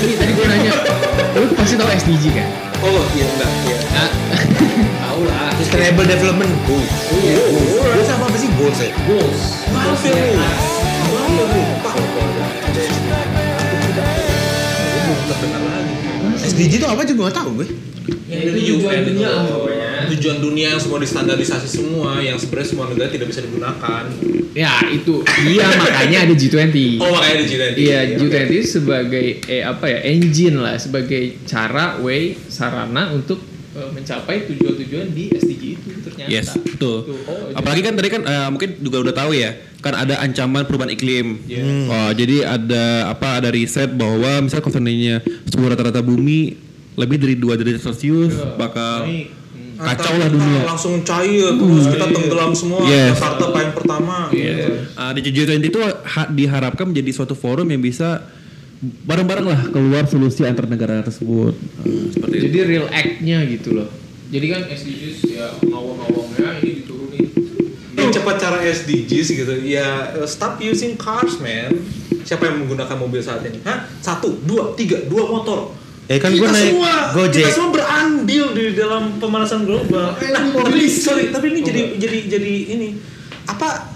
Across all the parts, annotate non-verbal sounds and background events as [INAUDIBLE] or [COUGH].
Ini tadi gue nanya, lu pasti tahu SDG kan? Oh iya enggak iya. Nah, tahu lah. Sustainable Development Goals. Iya, iya. Goals apa apa sih goals ya? Goals. Maaf ya lu. Maaf ya lu. Pak. Belum lagi. SDG itu apa juga gak tahu gue. Yang itu dari tujuan UN dunia itu. apa pokoknya. Tujuan dunia yang semua distandarisasi semua, yang sebenarnya semua negara tidak bisa digunakan. Ya itu, iya makanya ada G20. Oh makanya di G20. Iya, Oke. G20 sebagai eh apa ya engine lah, sebagai cara, way, sarana untuk eh, mencapai tujuan-tujuan di SDG itu ternyata. Yes, betul. Tuh, oh, Apalagi kan tadi kan eh, mungkin juga udah tahu ya, kan ada ancaman perubahan iklim. Iya. Oh, jadi ada apa ada riset bahwa misal kalau seandainya suhu rata-rata bumi lebih dari 2 derajat Celcius Iya. bakal Naik. Kacau Antar lah kita dunia. Langsung cair terus kita tenggelam semua. Yes. Jakarta paling pertama. Iya. Ah, di G20 itu ha- diharapkan menjadi suatu forum yang bisa bareng-bareng lah keluar solusi antar negara tersebut. Ah, seperti itu. Jadi real act-nya gitu loh. Jadi kan SDGs ya ngawang-ngawangnya ini diturunin. Yang cepat cara SDGs gitu. Ya stop using cars man. Siapa yang menggunakan mobil saat ini? Hah? Satu, dua, tiga, dua motor. Ya kan kita gue naik semua, Gojek. Kita semua berandil di dalam pemanasan global. Nah, tapi sorry, tapi ini jadi jadi jadi ini apa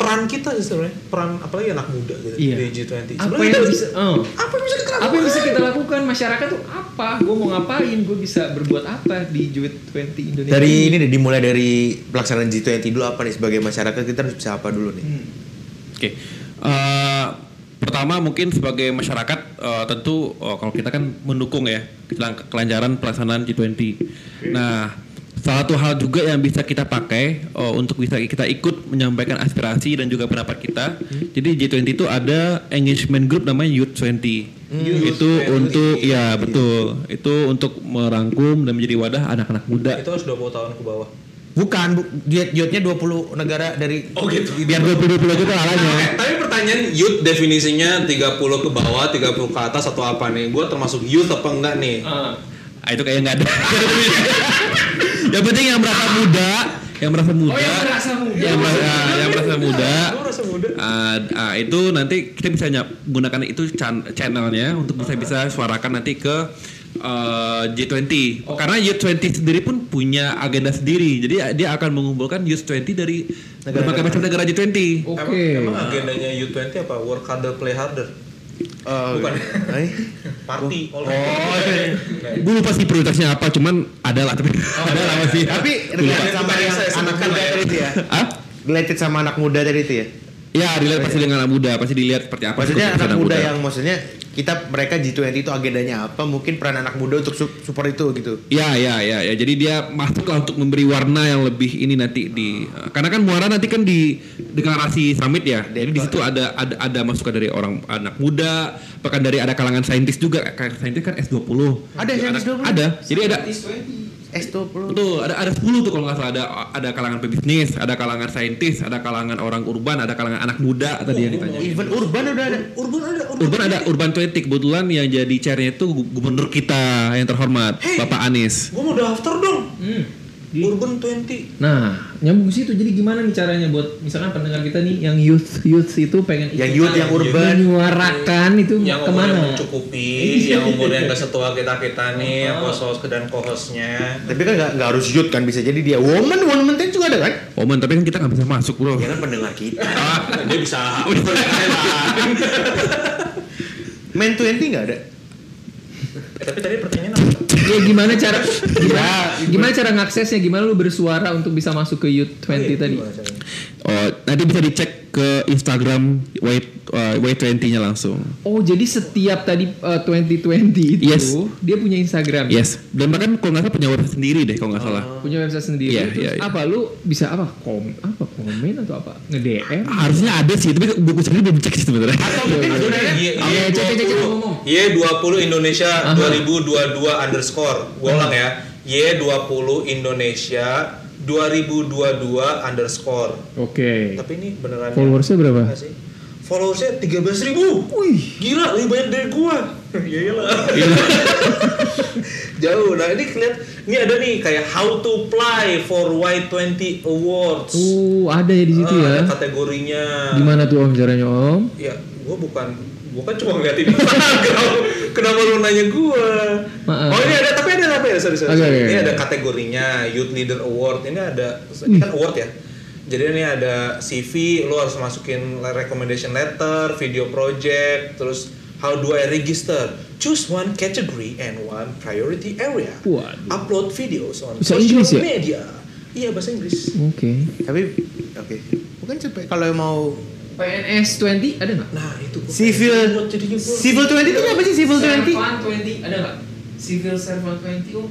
peran kita sih sebenarnya peran apalagi anak muda gitu Iya. di G20. Apa yang bisa? Oh. apa yang bisa kita lakukan? Apa yang bisa kita lakukan masyarakat tuh apa? Gue mau ngapain? Gue bisa berbuat apa di G20 Indonesia? Dari ini deh dimulai dari pelaksanaan G20 dulu apa nih sebagai masyarakat kita harus bisa apa dulu nih? Hmm. Oke. Eh, pertama mungkin sebagai masyarakat eh, tentu eh, kalau kita kan mendukung ya kelancaran pelaksanaan G20. Nah, salah satu hal juga yang bisa kita pakai eh, untuk bisa kita ikut menyampaikan aspirasi dan juga pendapat kita. Jadi G20 itu ada engagement group namanya Youth 20. Youth itu 20. untuk ya betul. Itu untuk merangkum dan menjadi wadah anak-anak muda. Itu harus 20 tahun ke bawah. Bukan, bu, diet dietnya 20 negara dari Oh gitu. Biar 20-20 itu alanya. Eh, tapi pertanyaan youth definisinya 30 ke bawah, 30 ke atas atau apa nih? Gue termasuk youth apa enggak nih? Ah. Ah, itu kayak nggak ada. [LAUGHS] yang penting yang merasa muda, yang merasa muda, Oh yang merasa muda. yang merasa, ah, yang merasa muda, Gue merasa muda. ah, ah, itu nanti kita bisa gunakan itu chan- channelnya untuk bisa bisa suarakan nanti ke eh, G20. Karena Youth20 sendiri pun punya agenda sendiri. Jadi dia akan mengumpulkan Youth20 dari berbagai macam negara G20. Oke. Emang, emang agendanya U20 apa? Work harder, play harder. Oh, Bukan. eh? Party. all Oh, iya. Gue lupa sih prioritasnya apa, cuman ada lah tapi ada lah masih. Tapi related sama yang saya anak muda ya. tadi itu ya. Ah? Related sama anak muda tadi itu ya. Ya, dilihat pasti dengan anak muda, pasti dilihat seperti apa. Maksudnya keputusan anak muda yang maksudnya kita mereka G20 itu agendanya apa? Mungkin peran anak muda untuk su- support itu gitu. Ya, ya, ya, ya. Jadi dia masuklah untuk memberi warna yang lebih ini nanti di karena kan muara nanti kan di deklarasi summit ya. Jadi di situ ada ada ada masukan dari orang anak muda, bahkan dari ada kalangan saintis juga. Kayak saintis kan S20. Ada saintis Ada- 20? Ada. Jadi ada S20. Betul, ada ada 10 tuh kalau nggak salah ada ada kalangan pebisnis, ada kalangan saintis, ada kalangan orang urban, ada kalangan anak muda tadi yang ditanya. Even urban udah ada. Urban ada, urban, Urban ada Urban 20 kebetulan yang jadi chairnya itu gu- gubernur kita yang terhormat Hey. Bapak Anies. Gue mau daftar dong. Hmm. Di- Urban 20. Nah, nyambung ke situ. Jadi gimana nih caranya buat misalkan pendengar kita nih yang youth youth itu pengen Yang youth, yang urban. menyuarakan itu Yang ke mana? mencukupi, yang umurnya nggak setua kita kita nih, yang host dan co-hostnya. Tapi kan nggak harus youth kan bisa jadi dia woman woman ten juga ada kan? Oman tapi kan kita nggak bisa masuk bro. Ya kan pendengar kita. [LAUGHS] Dia bisa. Men 20 nggak ada. Eh, Tapi tadi pertanyaan? Ya gimana cara gimana, gimana cara ngaksesnya? Gimana lu bersuara untuk bisa masuk ke youth 20 tadi? Oh, nanti bisa dicek ke Instagram Way uh, Way20-nya langsung. Oh, jadi setiap tadi uh, 2020 itu Yes. dia punya Instagram. Yes, dan bahkan kalau nggak salah punya website sendiri deh kalau nggak salah. Punya website sendiri. Iya, Terus iya, iya. apa lu bisa apa? Kom apa komen atau apa? Nge-DM? Harusnya ada sih, tapi buku sendiri belum cek sih sebenarnya. Atau mungkin sebenarnya Iya, Oke, iya, cek, cek, cek, 20. ngomong. Y20 Indonesia Aha. 2022 underscore. Gue ulang ya. Y20 Indonesia 2022 underscore. Oke. Tapi ini beneran Followersnya berapa? Nggak sih? Followersnya 13 ribu. Wih, gila lebih banyak dari gua. Iya [LAUGHS] iyalah. [LAUGHS] Jauh. Nah ini kelihat, ini ada nih kayak how to apply for Y20 Awards. Oh, ada ya di situ Ah, ya. Ada kategorinya. Gimana tuh Om caranya Om? Ya, gua bukan gua kan cuma ngeliatin [LAUGHS] Instagram. Kenapa kenapa lu nanya gua? Maaf. Oh ini ada tapi ada tapi ada sorry sorry. Oke, Ini oke. ada kategorinya Youth Leader Award. Ini ada ini kan award ya. Jadi ini ada CV, lu harus masukin recommendation letter, video project, terus how do I register? Choose one category and one priority area. Waduh. Upload videos on Bahasa social Inggris ya? media. Iya bahasa Inggris. Oke. Tapi oke. Bukan sampai kalau mau PNS 20 ada nggak? Nah itu Civil. Civil 20 itu apa sih Civil 20? Servant 20 ada nggak? Civil Servant 20 oh.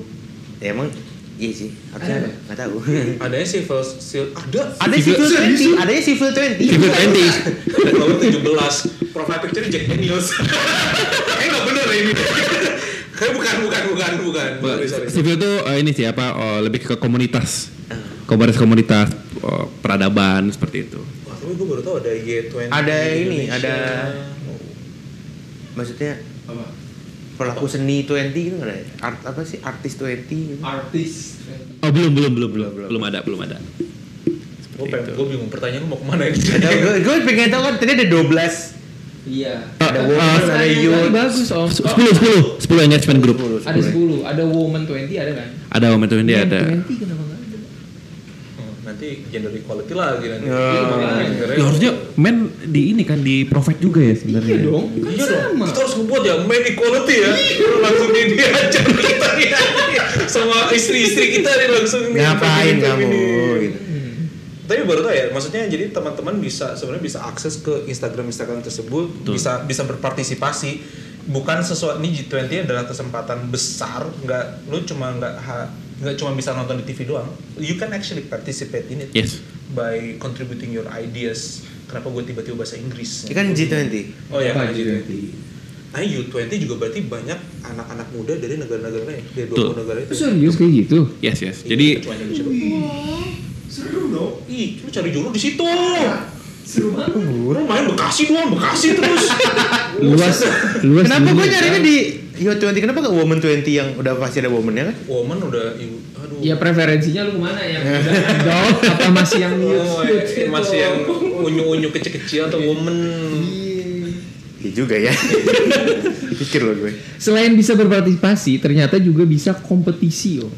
Ya emang iya sih. Harusnya Ada. Enggak tahu. [LAUGHS] Adanya civil, civil ada. Ada Civil- Civil 20, adanya Civil 20. Civil 20. Nomor 17 Profile picture Jack Daniels [LAUGHS] Kayaknya gak bener ini Kayak bukan, bukan, bukan, bukan Civil itu eh, ini sih apa oh, lebih ke komunitas. Komunitas-komunitas oh, peradaban seperti itu. Gue baru tau ada Y20 Ada ini, Indonesia. ada- Maksudnya Apa? pelaku seni 20 gitu nggak ada? ya? Art apa sih artis 20 gitu. Artis. Oh belum belum belum belum belum ada belum ada. Gue pengen, gue bingung pertanyaan lu mau ke mana ini Ada gue pengen tahu kan tadi ada 12 Iya. ada woman, ah, ada youth. bagus om. Sepuluh sepuluh sepuluh engagement group. Ada 10, ada woman 20 ada kan? Ada momentum ini Men ada. 20 kenapa Nanti gender equality lagi nanti Ya. Iya, makanya. Ya, harusnya men di ini kan di provide juga ya sebenarnya. Iya dong, kan Iya dong, sama. kita harus ngebuat ya men equality ya Langsung di diajak kita ya Sama istri-istri kita nih langsung nih Ngapain kamu gitu. Tapi baru tau ya, maksudnya jadi teman-teman bisa sebenarnya bisa akses ke Instagram Instagram tersebut, Betul. bisa bisa berpartisipasi. Bukan sesuatu ini G20 adalah kesempatan besar, nggak lu cuma nggak nggak cuma bisa nonton di TV doang. You can actually participate in it Yes. by contributing your ideas. Kenapa gue tiba-tiba bahasa Inggris? Ini kan G20. Oh ya, Apa kan G20? G20. Nah, U20 juga berarti banyak anak-anak muda dari negara-negara lain, dari 20 Betul. negara itu. Serius kayak gitu? Yes yes. Iya, Jadi doang. Seru dong. Ih, lu cari jodoh di situ. Seru banget. Lu main Bekasi doang, Bekasi terus. Luas, luas. Kenapa gue nyarinya di Youth 20 kenapa gak Woman 20 yang udah pasti ada womannya kan? Woman udah ibu, aduh. Ya preferensinya lu ke mana yang udah adult apa masih yang [LAUGHS] Oh, youth? eh, masih yang unyu-unyu kecil-kecil atau woman. Iya juga ya. [LAUGHS] Pikir loh gue. Selain bisa berpartisipasi, ternyata juga bisa kompetisi om.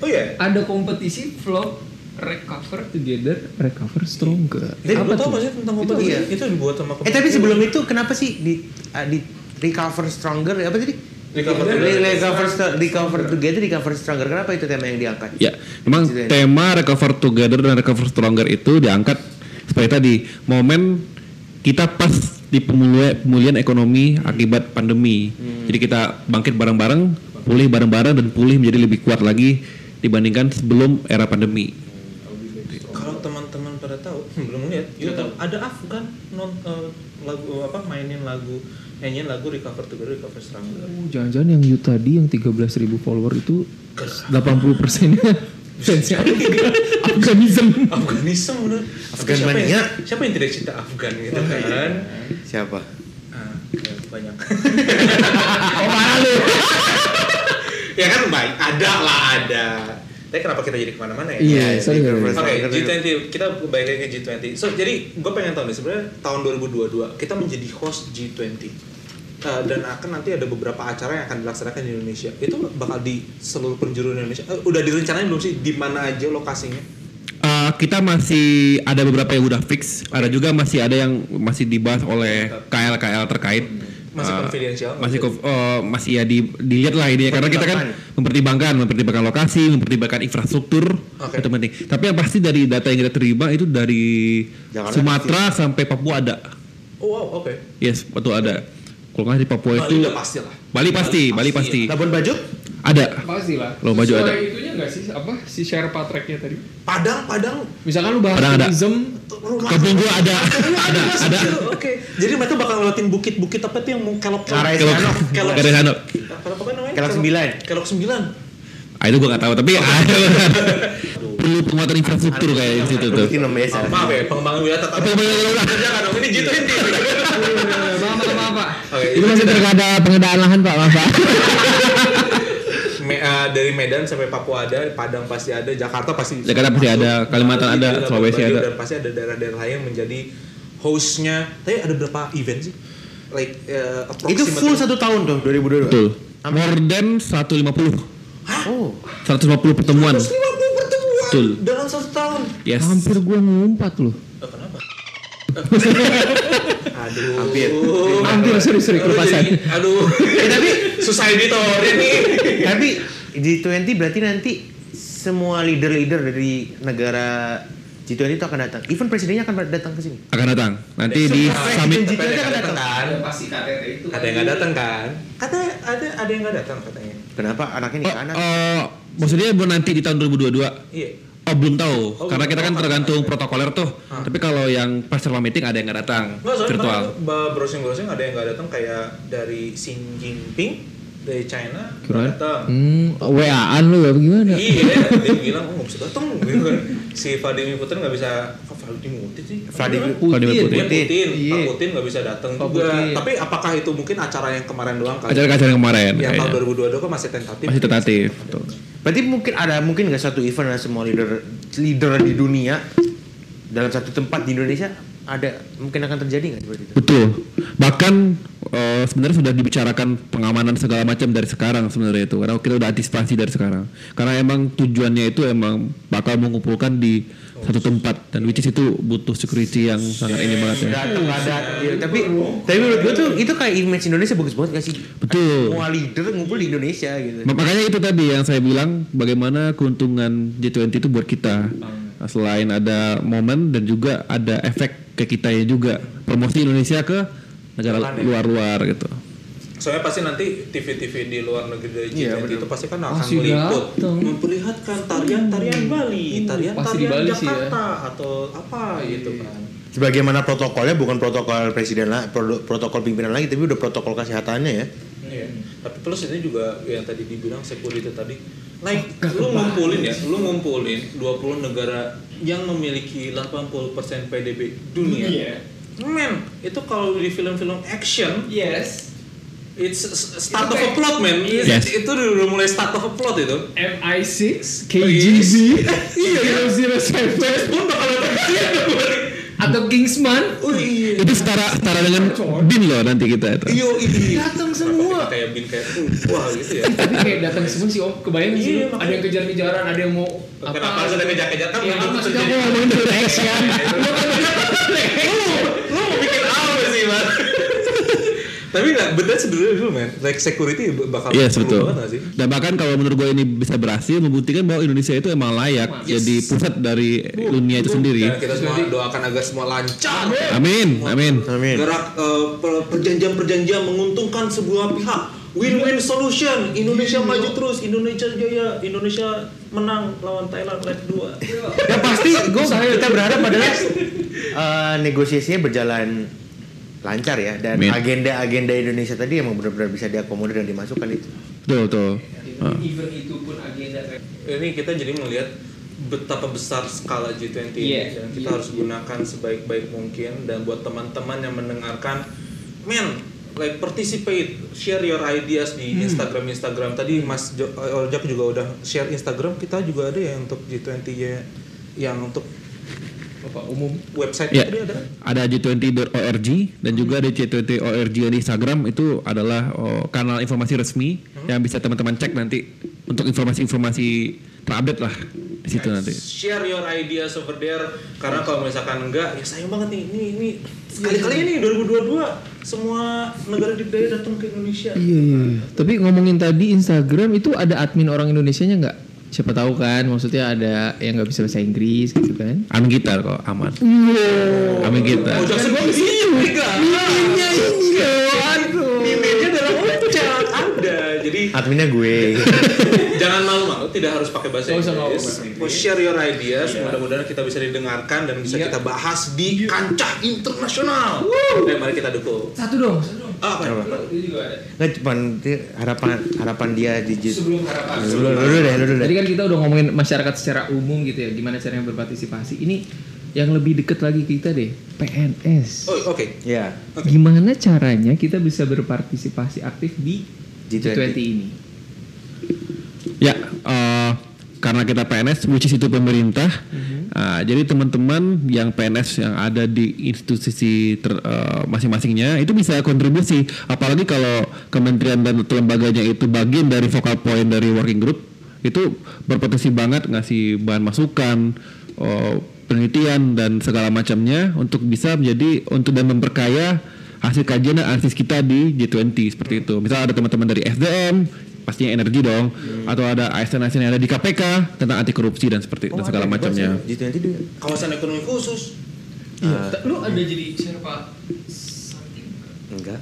Oh iya. Ada kompetisi vlog recover together, recover stronger. Lu tau tuh? gak sih tentang Itu kompetisi? iya. Itu dibuat sama Eh tapi sebelum itu kenapa sih di ah, di recover stronger apa tadi? Recover Re- together. recover recover together recover stronger kenapa itu tema yang diangkat? ya memang G20. tema recover together dan recover stronger itu diangkat seperti tadi momen kita pas di pemulihan, pemulihan ekonomi akibat pandemi. Jadi kita bangkit bareng-bareng, pulih bareng-bareng dan pulih menjadi lebih kuat lagi dibandingkan sebelum era pandemi. Kalau teman-teman pada tahu, [LAUGHS] belum lihat, YouTube ada Afgan non eh, lagu apa mainin lagu nyanyiin lagu Recover Together Recover Stronger. Oh, jangan-jangan yang youth tadi yang 13.000 follower itu 80 persennya fansnya Afganism. Afganisme bener. Afgan siapa mania. yang, siapa yang tidak cinta Afgan gitu kan? Siapa? Ah, ya, banyak. [LAUGHS] Oh parah lu. ya kan baik, ada lah ada. Tapi kenapa kita jadi ke mana-mana ya? Iya, Ya, sorry. Oke, stronger. G20 kita balik lagi ke G20. So jadi gue pengen tahu nih sebenarnya tahun 2022 kita menjadi host G20 Uh, dan akan nanti ada beberapa acara yang akan dilaksanakan di Indonesia. Itu bakal di seluruh penjuru Indonesia. Eh, udah direncanain belum sih di mana aja lokasinya? Uh, kita masih ada beberapa yang udah fix, ada juga masih ada yang masih dibahas oleh KL-KL terkait. Masih Uh, confidential? Masih konf- oh, masih ya di, dilihat lah ini ya. karena kita kan mempertimbangkan, mempertimbangkan lokasi, mempertimbangkan infrastruktur Oke. itu penting. Tapi yang pasti dari data yang kita terima itu dari Sumatera sampai Papua ada. Oh wow, oke. Yes, betul ada. Kalau nggak di Papua Bali itu udah pasti lah. Bali pasti, Bali pasti. Labuan Bajo? Ada. Pasti lah. Lo baju Sesuai ada. itunya nggak sih apa si Sherpa tracknya tadi? Padang, Padang. Misalkan lu bahas Padang ada. Kampung gua ada, ada, ada. Oke. Jadi mereka bakal ngelewatin bukit-bukit apa tuh yang mau kelok Kelok. Kelok. Garis Hanok. Apa apa kan namanya? Kelok sembilan. Kelok sembilan. Ah itu gua nggak tahu, tapi ada. [LAUGHS] perlu penguatan infrastruktur kayak di situ tuh. Mungkin namanya Oh, maaf ya, pengembangan wilayah tata Jangan dong, ini G20. Maaf, maaf, maaf, Pak. Itu masih terkada pengadaan lahan, Pak, maaf, Pak. [LAUGHS] Me- eh, dari Medan sampai Papua ada, Padang pasti ada, Jakarta pasti Jakarta pasti ada, Kalimantan ada, Sulawesi ada. dan pasti ada daerah-daerah lain yang menjadi hostnya. Tapi ada berapa event sih? like uh, Itu full satu tahun tuh 2022. Betul. More than 150. Oh. 150 pertemuan. 150 pertemuan Betul. dalam satu tahun. Yes. Hampir gua ngumpat loh. Oh, kenapa? [LAUGHS] aduh. Hampir. Hampir sorry sorry Aduh, kelepasan. jadi- aduh. tapi susah editorin nih. Tapi G20 berarti nanti semua leader-leader dari negara G20 itu akan datang. Even presidennya akan datang ke sini. Akan datang. Nanti di Semua summit presiden G20 Ada akan datang. kan? pasti KTT itu. Ada yang nggak datang kan? Kata ada ada yang nggak datang katanya. Kenapa anaknya Oh, nih anak? oh, maksudnya buat nanti di tahun 2022. Iya. Oh belum tahu, Oh, karena kita kan tergantung protokoler tuh. Ah. Tapi kalau yang pas meeting ada yang nggak datang, Nggak, virtual. kemarin gua browsing-browsing ada yang nggak datang kayak dari Xi Jinping dari China Kirain. datang. Hmm, WA-an lu ya gimana? Iya, dia bilang oh nggak bisa datang. Si Vladimir Putin nggak bisa, kok Vladimir Putin sih? Vladimir Vladimir Dia Putin. Putin, Iya. Pak Putin nggak bisa datang Pak juga. Putin. Tapi apakah itu mungkin acara yang kemarin doang kali? Acara-acara kemarin, Yang tahun kayaknya. 2022 kan masih tentatif. masih tentatif. Betul. Berarti mungkin ada mungkin nggak satu event ada semua leader leader di dunia dalam satu tempat di Indonesia ada mungkin akan terjadi nggak seperti itu? Betul. Bahkan eh, sebenarnya sudah dibicarakan pengamanan segala macam dari sekarang sebenarnya itu. Karena kita udah antisipasi dari sekarang. Karena emang tujuannya itu emang bakal mengumpulkan di satu tempat dan which is itu butuh security yang sangat ini banget ya. Datang ada, ya, tapi tapi menurut gue tuh itu kayak image Indonesia bagus banget gak sih? Betul. Semua leader ngumpul di Indonesia gitu. Makanya itu tadi yang saya bilang bagaimana keuntungan G20 itu buat kita. Selain ada momen dan juga ada efek ke kita ya juga. Promosi Indonesia ke negara ya. luar-luar gitu. Soalnya pasti nanti TV-TV di luar negeri dari Iya, G20 bener. itu pasti kan akan meliput datang. memperlihatkan tarian-tarian Bali, tarian-tarian Bali sih ya. Jakarta atau apa gitu kan. Sebagaimana protokolnya bukan protokol presiden lah, pro- protokol pimpinan lagi, tapi udah protokol kesehatannya ya. Iya. Tapi plus ini juga yang tadi dibilang security tadi. Like lu ngumpulin ya, lu ngumpulin 20 negara yang memiliki 80% PDB dunia. Iya. Men, itu kalau di film-film action Yes. It's start Itu of a plot man. Yes. Itu udah mulai start of a plot itu. MI6, KGB, [LAUGHS] Iya, 007, Pun bakal [LAUGHS] atau Kingsman. Oh iya. Itu setara setara dengan bin loh nanti kita itu. Iyo ini. Datang semua. Kayak bin kayak uh, wah gitu ya. Tapi kayak datang semua sih om, kebayang sih Iya, lu, ada yang kejar-kejaran, ada yang mau Kenapa harus ada kejar-kejar kan Ya, belum maksudnya gue ngomongin film action. Lu mau bikin apa sih, Man? Tapi enggak, bener sebenarnya dulu, man. Like security bakal Yes perlu betul. banget nggak sih? Dan bahkan kalau menurut gue ini bisa berhasil membuktikan bahwa Indonesia itu emang layak Yes. jadi pusat dari dunia itu sendiri. Dan kita semua doakan agar semua lancar. Amin, amin. Amin. Gerak eh, per- perjanjian-perjanjian menguntungkan sebuah pihak. Win-win solution. Indonesia maju terus, Indonesia jaya, Indonesia menang lawan Thailand leg 2. Ya pasti gue kita berharap adalah eh, negosiasinya berjalan lancar ya dan agenda-agenda Indonesia tadi emang benar-benar bisa diakomodir dan dimasukkan itu. Betul, betul. Ah. Even itu pun agenda Ini kita jadi melihat betapa besar skala G20 ini Iya, dan kita iya. harus gunakan sebaik-baik mungkin dan buat teman-teman yang mendengarkan men like participate share your ideas di Hmm. Instagram Instagram tadi Mas Jo- Ojak juga udah share Instagram kita juga ada ya untuk G20 ya yang untuk Bapak umum. website Ya, ada ada G20.org dan juga ada G20.org di Instagram itu adalah oh, kanal informasi resmi yang bisa teman-teman cek nanti untuk informasi-informasi terupdate lah di situ nanti. share your ideas over there karena kalau misalkan enggak ya sayang banget nih ini ini sekali-kali ini 2022 semua negara dikdaya datang ke Indonesia Iya iya. Tapi ngomongin tadi Instagram itu ada admin orang Indonesianya nggak? Siapa tahu kan, maksudnya ada yang nggak bisa bahasa Inggris gitu kan? Amin kita kok aman. Amin kita. Oh, jangan sebut enggak. Miminya ini loh, aduh. Mimenya dalam ucap ada. Jadi Adminnya gue. [LAUGHS] jangan malu-malu, tidak harus pakai bahasa Inggris. Inggris. Oh, share your ideas, mudah-mudahan kita bisa didengarkan dan bisa Iya. kita bahas di kancah internasional. Dan mari kita dukung. Satu dong, Ah, apa? Apa? Nggak cuma harapan harapan dia di Sebelum harapan. Lu lu dulu deh, lu dulu deh. Tadi kan kita udah ngomongin masyarakat secara umum gitu ya, gimana caranya berpartisipasi. Ini yang lebih deket lagi kita deh, PNS. Oh, oke. Ya, Gimana caranya kita bisa berpartisipasi aktif di G20. G20 ini? Ya, eh, karena kita PNS, which is itu pemerintah. Ah, jadi teman-teman yang PNS yang ada di institusi ter- eh, masing-masingnya itu bisa kontribusi. Apalagi kalau kementerian dan lembaganya itu bagian dari focal point dari working group, itu berpotensi banget ngasih bahan masukan, oh, penelitian dan segala macamnya untuk bisa menjadi untuk dan memperkaya hasil kajian dan analisis kita di G20 seperti itu. Misal ada teman-teman dari SDM, pastinya energi dong, atau ada ASN-ASN yang ada di KPK tentang anti korupsi dan seperti dan segala macamnya. G20 itu Kawasan ekonomi khusus. Iya. Lu ada jadi Sherpa something? enggak.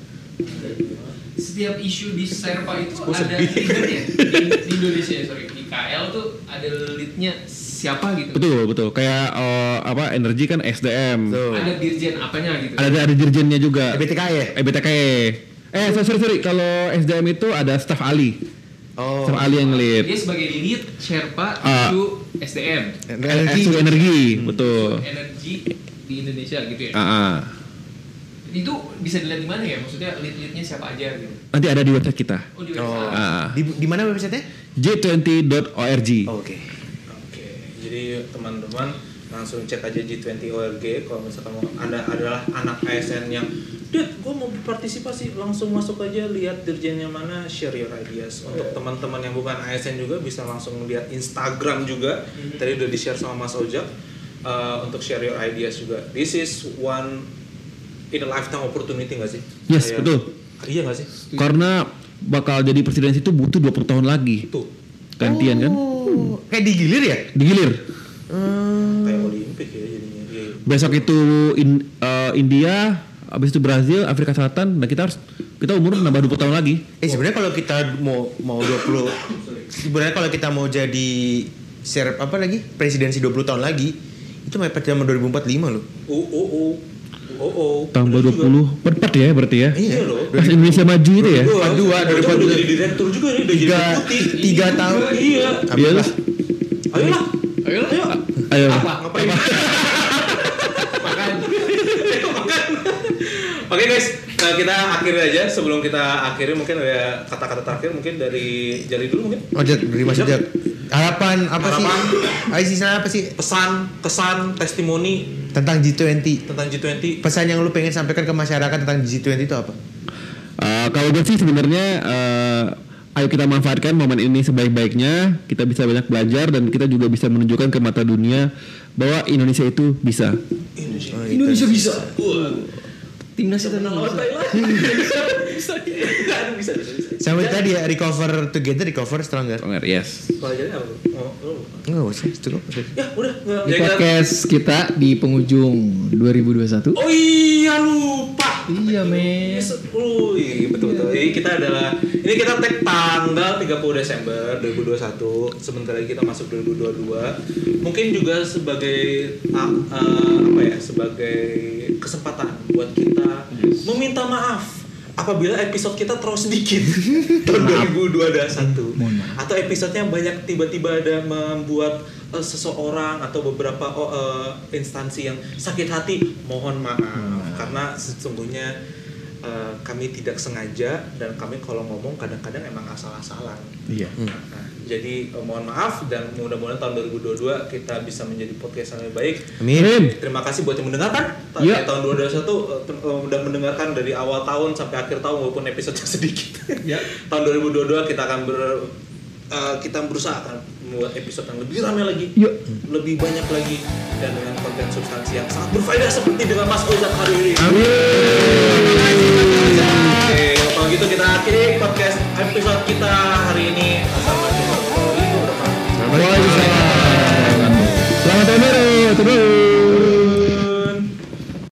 Setiap isu di Sherpa itu ada [LAUGHS] leadernya di, di Indonesia sorry di KL tuh ada leadnya siapa gitu? Betul, betul. Kayak eh, apa energi kan SDM. Tuh. Ada dirjen apanya gitu? Ada ada dirjennya juga. BTK ya? Eh sorry sorry, sorry. kalau SDM itu ada staf ahli. Oh. Staf ahli yang lead. Dia sebagai lead Sherpa Ah. isu SDM Energi. Eh, energi, betul. energi di Indonesia gitu ya. Ah, ah. Itu bisa dilihat di mana ya? Maksudnya lead-leadnya siapa aja gitu? Nanti ada di website kita. Oh di Oh. website. Ah. Di, di mana websitenya? J20.org. Oh, Oke. Oke, jadi teman-teman langsung cek aja G20 ORG kalau misalkan mau anda adalah anak ASN yang Dad, gue mau berpartisipasi langsung masuk aja lihat dirjennya mana share your ideas untuk teman-teman yang bukan ASN juga bisa langsung lihat Instagram juga tadi udah di share sama Mas Ojak uh, untuk share your ideas juga this is one in a lifetime opportunity nggak sih Yes, Kayak- betul. iya nggak sih Karena bakal jadi presiden itu butuh 20 tahun lagi. tuh Gantian kan? Oh, kayak digilir ya? Digilir. kayak Olimpik ya jadinya Iya, iya. Besok itu in- eh, India, habis itu Brazil, Afrika Selatan, dan kita harus kita umur nambah 20 tahun lagi. Eh sebenarnya kalau kita mau mau 20 sebenarnya kalau kita mau jadi share apa lagi? Presidensi 20 tahun lagi itu mepet sama 2045 loh. oh oh oh oh oh Tambah 20, empat ya berarti ya. Iya loh. Pas Indonesia maju itu ya. Dua, dua, dua, dua, dua. jadi direktur juga nih, udah jadi Tiga, tiga tahun. Iya. Iya lah. Ayolah. Ayolah. Ayo. Apa? Ngapain? Makan. Oke guys, nah, kita akhiri aja sebelum kita akhiri mungkin ada kata-kata terakhir mungkin dari Jali dulu mungkin Oh, Jack, dari Mas Jack. Harapan apa Harapan. sih? Ayo apa sih pesan, kesan, testimoni tentang G20? tentang G20. Pesan yang lu pengen sampaikan ke masyarakat tentang G20 itu apa? Eh, kalau gue sih sebenarnya eh, ayo kita manfaatkan momen ini sebaik-baiknya. Kita bisa banyak belajar dan kita juga bisa menunjukkan ke mata dunia bahwa Indonesia itu bisa. Indonesia. Oh, Indonesia bisa. Kita Menang lawan [LAUGHS] bisa. Thailand. Bisa. Bisa. Bisa. Bisa. Sama tadi ya recover together, recover stronger. Stronger, yes. Kalau jadi apa? Oh, oh. Enggak usah, cukup. Ya udah. nggak- Di ya, kita- podcast kita di penghujung 2021. Oh iya lupa. Iya, men. Yes, Oh iya betul betul. Jadi kita adalah ini kita tag tanggal 30 Desember 2021. Sebentar lagi kita masuk 2022. Mungkin juga sebagai ah, apa ya? Sebagai kesempatan buat kita meminta maaf apabila episode kita terlalu sedikit. [LAUGHS] Tahun 2021 Mohon maaf. atau episodenya banyak tiba-tiba ada membuat eh, seseorang atau beberapa oh, eh, instansi yang sakit hati mohon maaf. Karena sesungguhnya eh, kami tidak sengaja dan kami kalau ngomong kadang-kadang emang asal-asalan Iya. Nah, jadi eh, mohon maaf dan mudah-mudahan tahun 2022 kita bisa menjadi podcast yang lebih baik Amin. Terima kasih buat yang mendengarkan. Iya. Tahun 2021 eh, tem- eh, udah mendengarkan dari awal tahun sampai akhir tahun walaupun episode [LAUGHS] sedikit. Ya. tahun 2022 kita akan ber eh, kita berusaha akan membuat episode yang lebih ramai lagi, Yuk. lebih banyak lagi dan dengan konten substansi yang sangat berfaedah seperti dengan Mas Ojak hari ini. Oke, kalau gitu kita akhiri podcast episode kita hari ini. Assalamualaikum warahmatullahi wabarakatuh. Selamat tahun baru, terus.